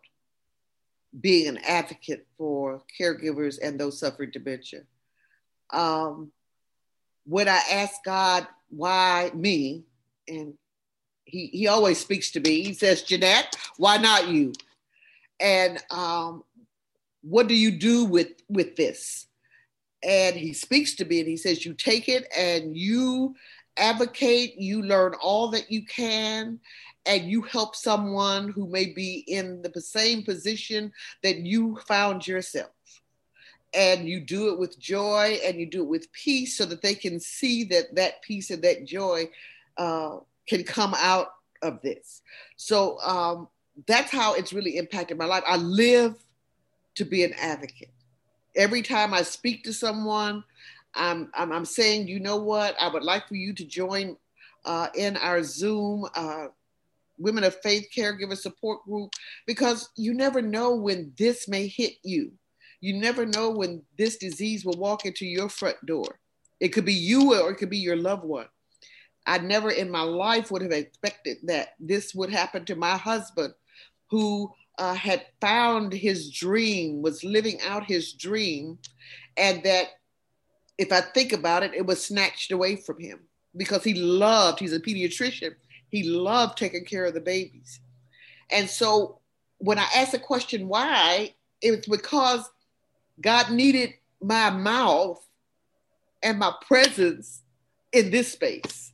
being an advocate for caregivers and those suffering dementia. Um, when I ask God why me, and he, he always speaks to me, he says, Jeanette, why not you? And um, what do you do with, with this? And he speaks to me and he says, You take it and you advocate, you learn all that you can, and you help someone who may be in the same position that you found yourself. And you do it with joy and you do it with peace so that they can see that that peace and that joy uh, can come out of this. So um, that's how it's really impacted my life. I live to be an advocate. Every time I speak to someone, I'm, I'm, I'm saying, you know what, I would like for you to join uh, in our Zoom uh, Women of Faith Caregiver Support Group because you never know when this may hit you. You never know when this disease will walk into your front door. It could be you or it could be your loved one. I never in my life would have expected that this would happen to my husband who uh, had found his dream, was living out his dream, and that if I think about it, it was snatched away from him because he loved, he's a pediatrician, he loved taking care of the babies. And so when I asked the question why, it was because God needed my mouth and my presence in this space.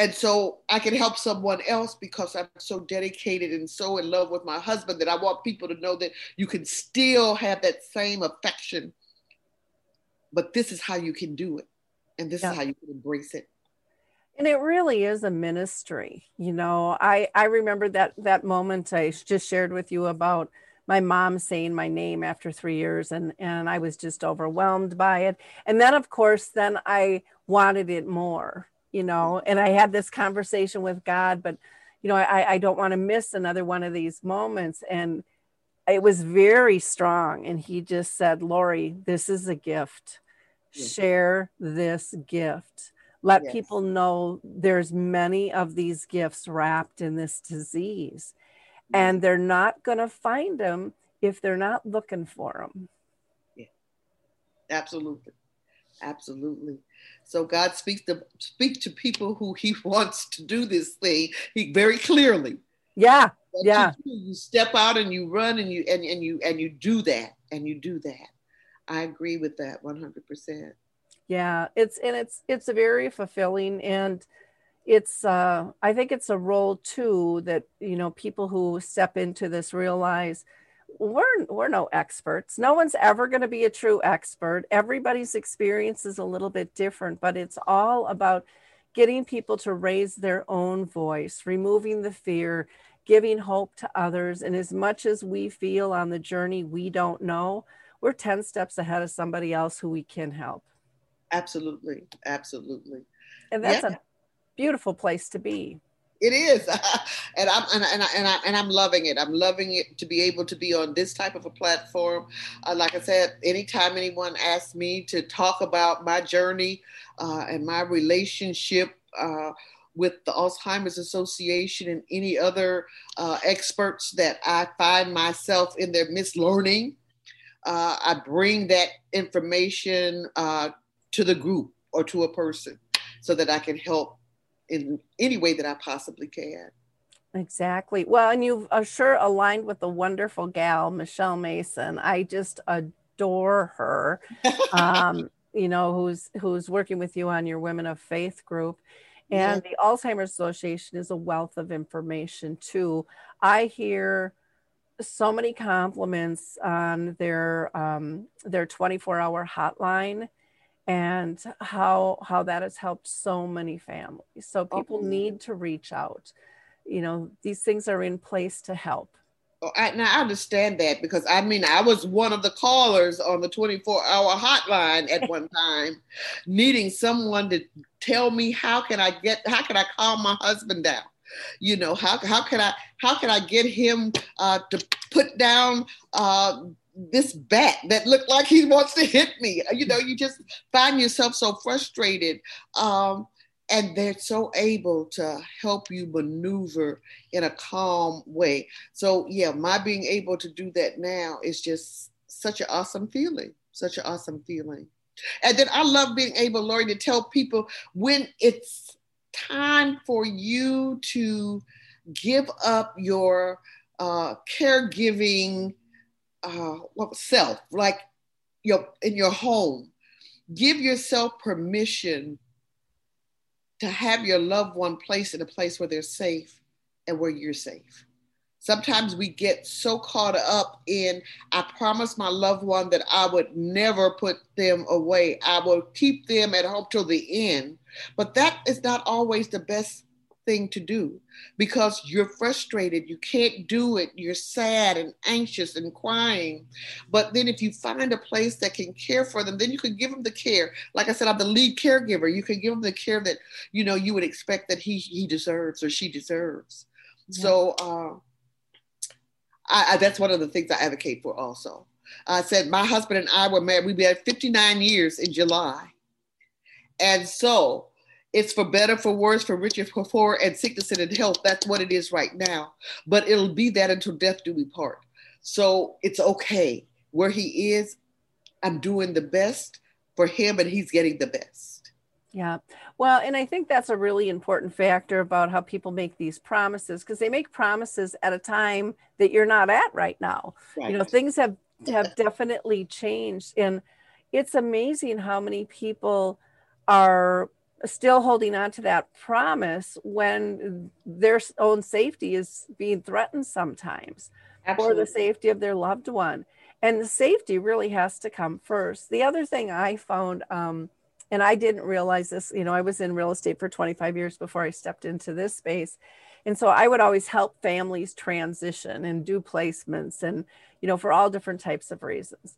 And so I can help someone else because I'm so dedicated and so in love with my husband that I want people to know that you can still have that same affection, but this is how you can do it. And this yeah. is how you can embrace it. And it really is a ministry you know. I i remember that that moment i just shared with you about my mom saying my name after three years and and i was just overwhelmed by it. And then of course then i wanted it more you know mm-hmm. and i had this conversation with god but you know i i don't want to miss another one of these moments and it was very strong and he just said lori this is a gift. Share this gift. Let yes. people know there's many of these gifts wrapped in this disease and they're not going to find them if they're not looking for them yeah. Absolutely. Absolutely so god speaks to speak to people who he (laughs) wants to do this thing he very clearly Yeah, yeah. You, do. you step out and you run and you and, and you and you do that and you do that. I agree with that 100%. Yeah, it's and it's it's a very fulfilling and it's uh I think it's a role too that you know people who step into this realize we're we're no experts. No one's ever going to be a true expert. Everybody's experience is a little bit different, but it's all about getting people to raise their own voice, removing the fear, giving hope to others. And as much as we feel on the journey we don't know, we're 10 steps ahead of somebody else who we can help. Absolutely. Absolutely. And that's Yeah. a beautiful place to be. It is, (laughs) and I'm and, and, I, and, I, and I'm loving it. I'm loving it to be able to be on this type of a platform. Uh, like I said, anytime anyone asks me to talk about my journey uh, and my relationship uh, with the Alzheimer's Association and any other uh, experts that I find myself in their mislearning, uh, I bring that information uh, to the group or to a person so that I can help in any way that I possibly can. Exactly. Well, and you've uh, sure aligned with the wonderful gal, Michelle Mason. I just adore her. (laughs) um, you know, who's who's working with you on your Women of Faith group. And the Alzheimer's Association is a wealth of information too. I hear so many compliments on their um, their 24 hour hotline and how how that has helped so many families. So people Oh. need to reach out. You know these things are in place to help. Oh, I, now I understand that because I mean I was one of the callers on the 24 hour hotline at one time, (laughs) needing someone to tell me how can I get how can I calm my husband down, you know how how can I how can I get him uh, to put down uh, this bat that looked like he wants to hit me. You know you just find yourself so frustrated. Um, and they're so able to help you maneuver in a calm way. So yeah, my being able to do that now is just such an awesome feeling. Such an awesome feeling. And then I love being able, Lori, to tell people when it's time for you to give up your uh, caregiving uh, self, like your in your home. Give yourself permission to have your loved one placed in a place where they're safe and where you're safe. Sometimes we get so caught up in, I promised my loved one that I would never put them away. I will keep them at home till the end. But that is not always the best thing to do because you're frustrated. You can't do it. You're sad and anxious and crying. But then if you find a place that can care for them, then you can give them the care. Like I said, I'm the lead caregiver. You can give them the care that, you know, you would expect that he, he deserves or she deserves. So, uh, I, I, that's one of the things I advocate for also. I said my husband and I were married, We've been 59 years in July. And so it's for better, for worse, for richer, for poor, and sickness and in health. That's what it is right now. But it'll be that until death do we part. So it's okay. Where he is, I'm doing the best for him and he's getting the best. Yeah. Well, and I think that's a really important factor about how people make these promises because they make promises at a time that you're not at right now. Right. You know, things have have definitely changed and it's amazing how many people are still holding on to that promise when their own safety is being threatened sometimes Absolutely. or the safety of their loved one. And the safety really has to come first. The other thing I found um, and I didn't realize this, you know, I was in real estate for 25 years before I stepped into this space. And so I would always help families transition and do placements and, you know, for all different types of reasons.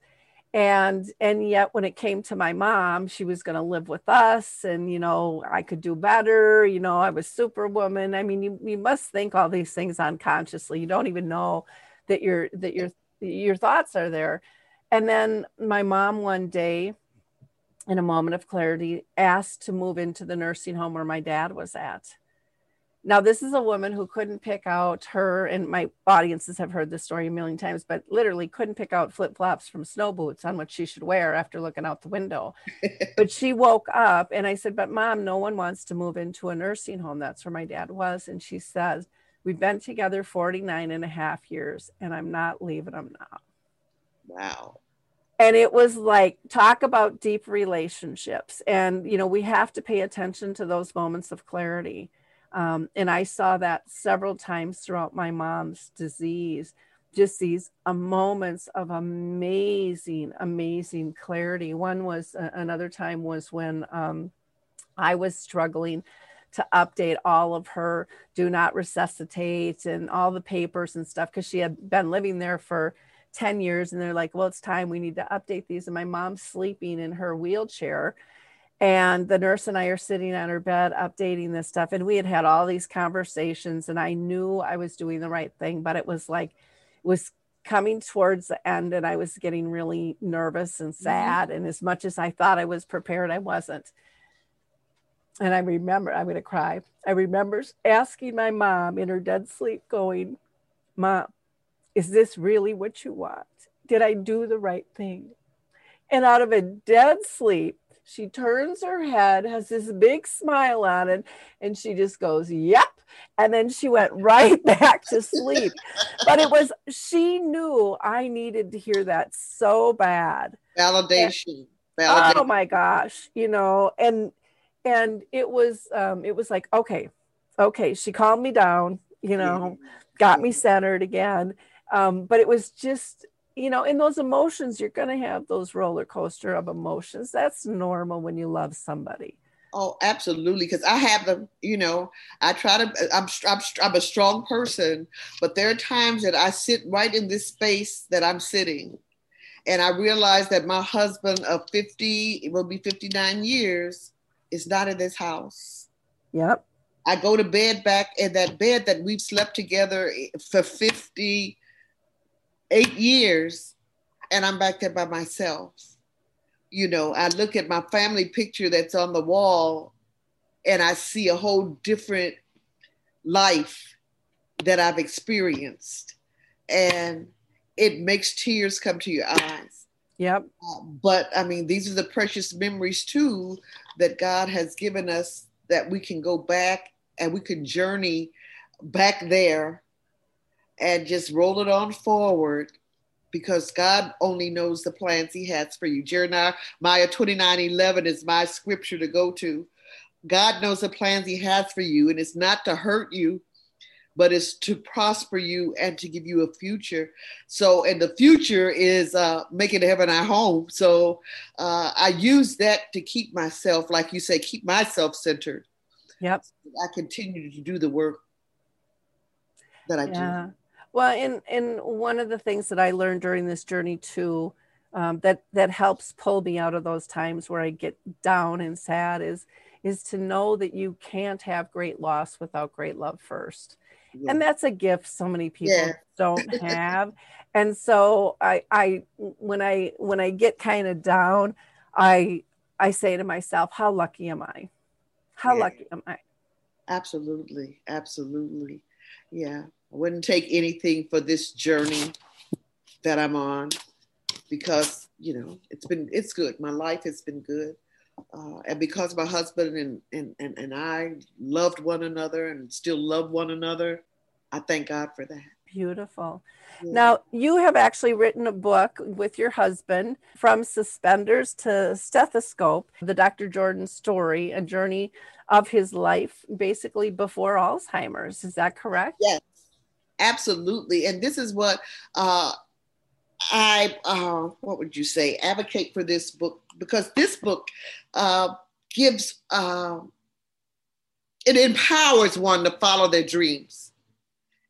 And and yet when it came to my mom, she was going to live with us and you know, I could do better, you know, I was superwoman. I mean, you, you must think all these things unconsciously. You don't even know that your that your your thoughts are there. And then my mom one day in a moment of clarity, asked to move into the nursing home where my dad was at. Now, this is a woman who couldn't pick out her, and my audiences have heard this story a million times, but literally couldn't pick out flip flops from snow boots on what she should wear after looking out the window. (laughs) but she woke up, and I said, But mom, no one wants to move into a nursing home. That's where my dad was. And she says, We've been together 49 and a half years, and I'm not leaving him now. Wow. And it was like, talk about deep relationships. And, you know, we have to pay attention to those moments of clarity. Um, and I saw that several times throughout my mom's disease, just these uh, moments of amazing, amazing clarity. One was uh, another time was when um, I was struggling to update all of her do not resuscitate and all the papers and stuff because she had been living there for 10 years and they're like well it's time we need to update these and my mom's sleeping in her wheelchair and the nurse and i are sitting on her bed updating this stuff and we had had all these conversations and i knew i was doing the right thing but it was like it was coming towards the end and i was getting really nervous and mm-hmm. sad mm-hmm. and as much as i thought i was prepared i wasn't and I remember, I'm going to cry. I remember asking my mom in her dead sleep, going, Mom, is this really what you want? Did I do the right thing? And out of a dead sleep, she turns her head, has this big smile on it, and she just goes, Yep. And then she went right (laughs) back to sleep. but it was, she knew I needed to hear that so bad. Validation. Validation. Oh my gosh, you know, and and it was um it was like okay okay she calmed me down you know got me centered again um but it was just you know in those emotions you're going to have those roller coaster of emotions that's normal when you love somebody oh absolutely because i have them you know i try to uh, I'm, I'm i'm a strong person but there are times that i sit right in this space that i'm sitting and i realize that my husband of 50 it will be 59 years is not in this house. Yep. I go to bed back in that bed that we've slept together eh, for 58 years, and I'm back there by myself. You know, I look at my family picture that's on the wall, and I see a whole different life that I've experienced. And it makes tears come to your eyes Yep. Uh, but I mean, these are the precious memories too that God has given us that we can go back and we can journey back there and just roll it on forward because God only knows the plans he has for you. Jeremiah 29 11 is my scripture to go to. God knows the plans he has for you, and it's not to hurt you, but it's to prosper you and to give you a future. So, and the future is uh, making heaven our home. So, uh, I use that to keep myself, like you say, keep myself centered. Yep. I continue to do the work that I yeah. do. Well, and and one of the things that I learned during this journey too, um, that that helps pull me out of those times where I get down and sad is is to know that you can't have great loss without great love first. Yeah. and that's a gift so many people yeah. don't (laughs) have. And so i i when i when i get kind of down i i say to myself how lucky am i? How yeah. lucky am i? Absolutely. Absolutely. Yeah i wouldn't take anything for this journey that i'm on because you know it's been it's good my life has been good uh, and because my husband and, and, and, and I loved one another and still love one another, I thank God for that. Beautiful. Yeah. Now, you have actually written a book with your husband, From Suspenders to Stethoscope, the Dr. Jordan story, a journey of his life, basically before Alzheimer's. Is that correct? Yes, absolutely. And this is what uh, I, uh, what would you say, advocate for this book because this book uh, gives, uh, it empowers one to follow their dreams,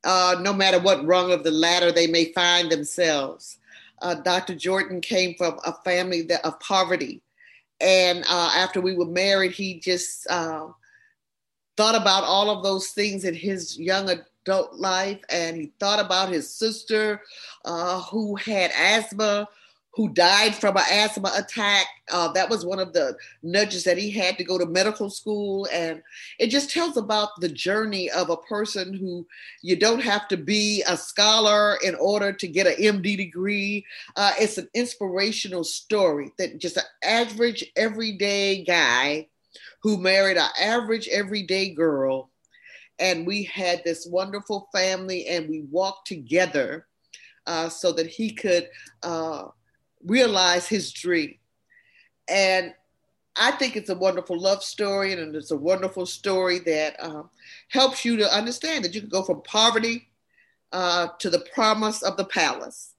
uh, no matter what rung of the ladder they may find themselves. Uh, Dr. Jordan came from a family that, of poverty. And uh, after we were married, he just thought about all of those things in his young adult life. And he thought about his sister who had asthma who died from an asthma attack. Uh, that was one of the nudges that he had to go to medical school. And it just tells about the journey of a person who you don't have to be a scholar in order to get an MD degree. Uh, it's an inspirational story that just an average, everyday guy who married an average, everyday girl and we had this wonderful family, and we walked together uh, so that he could uh, realize his dream. And I think it's a wonderful love story, and it's a wonderful story that um, helps you to understand that you can go from poverty uh, to the promise of the palace.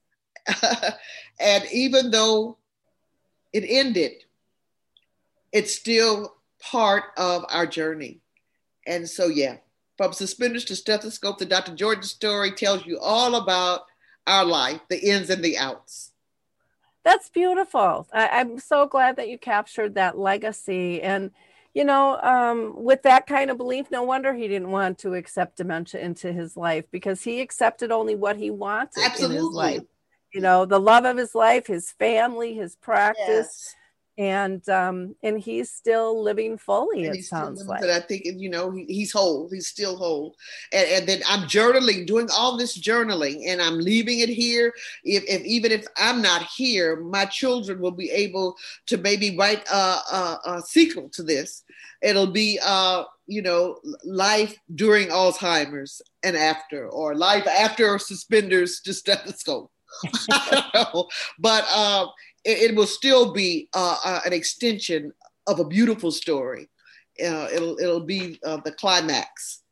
(laughs) and even though it ended, it's still part of our journey. And so, yeah, from suspenders to stethoscope, the Dr. Jordan story tells you all about our life, the ins and the outs. That's beautiful. I, am so glad that you captured that legacy. And, you know, um, with that kind of belief, no wonder he didn't want to accept dementia into his life because he accepted only what he wanted Absolutely. in his life. You know, the love of his life, his family, his practice. Yes and um and he's still living fully and it sounds like but i think you know he, he's whole he's still whole. And, and, then i'm journaling doing all this journaling and i'm leaving it here. If, if even if i'm not here my children will be able to maybe write a, a, a sequel to this. It'll be uh you know life during alzheimer's and after or life after suspenders to (laughs) stethoscope. (laughs) I don't know. But uh, it, it will still be uh, uh, an extension of a beautiful story. Uh, it'll it'll be uh, the climax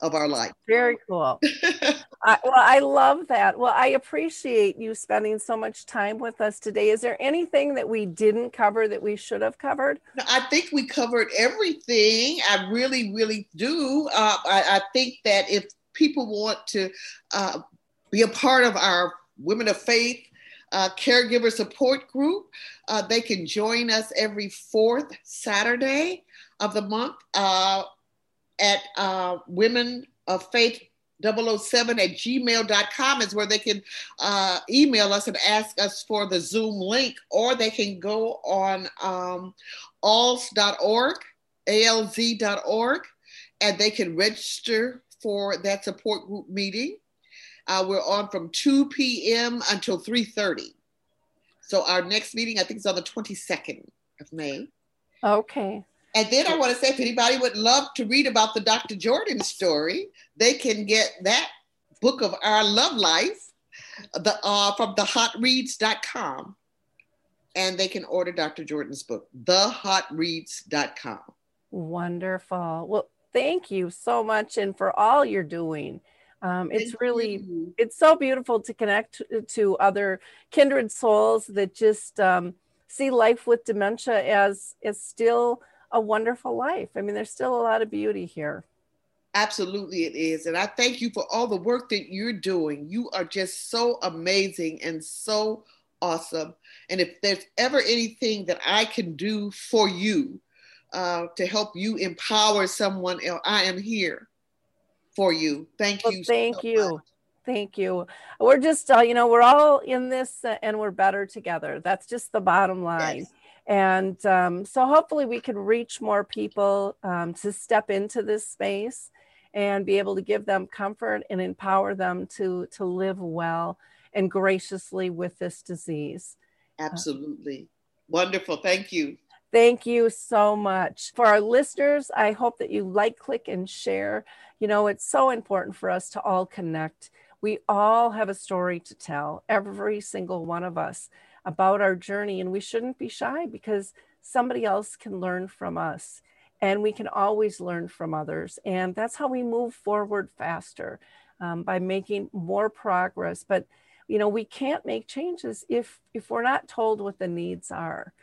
of our life. Very cool. (laughs) I, well, I love that. Well, I appreciate you spending so much time with us today. Is there anything that we didn't cover that we should have covered? I think we covered everything. I really, really do. Uh, I, I, think that if people want to uh, be a part of our Women of Faith uh, caregiver support group. Uh, they can join us every fourth Saturday of the month uh, at uh, Women of Faith 007 at gmail.com is where they can uh, email us and ask us for the Zoom link, or they can go on um, alz.org, alz.org, and they can register for that support group meeting. Uh, we're on from 2 p.m. until 3:30. So our next meeting, I think, is on the 22nd of May. Okay. And then I want to say, if anybody would love to read about the Dr. Jordan story, they can get that book of our love life the, uh, from thehotreads.com. And they can order Dr. Jordan's book, thehotreads.com. Wonderful. Well, thank you so much and for all you're doing. Um, it's really it's so beautiful to connect to, to other kindred souls that just um, see life with dementia as is still a wonderful life. I mean, there's still a lot of beauty here. Absolutely, it is. And I thank you for all the work that you're doing. You are just so amazing and so awesome. And if there's ever anything that I can do for you uh, to help you empower someone else, I am here for you. Thank well, you. Thank so you. Much. Thank you. We're just, uh, you know, we're all in this uh, and we're better together. That's just the bottom line. Yes. And um, so hopefully we can reach more people um, to step into this space and be able to give them comfort and empower them to, to live well and graciously with this disease. Absolutely. Wonderful. Thank you. Thank you so much. For our listeners, I hope that you like, click, and share. You know, it's so important for us to all connect. We all have a story to tell, every single one of us, about our journey. And we shouldn't be shy because somebody else can learn from us. And we can always learn from others. And that's how we move forward faster um, by making more progress. But, you know, we can't make changes if, if we're not told what the needs are.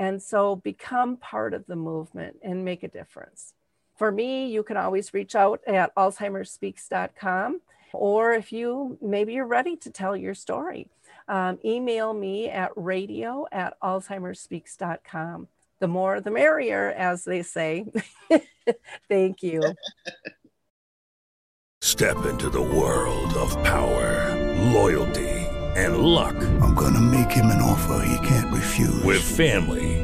And so become part of the movement and make a difference. For me, you can always reach out at alzheimersspeaks.com. Or if you maybe you're ready to tell your story, um, email me at radio at alzheimersspeaks.com. The more the merrier, as they say. (laughs) Thank you. Step into the world of power, loyalty and luck. I'm gonna make him an offer he can't refuse. With family,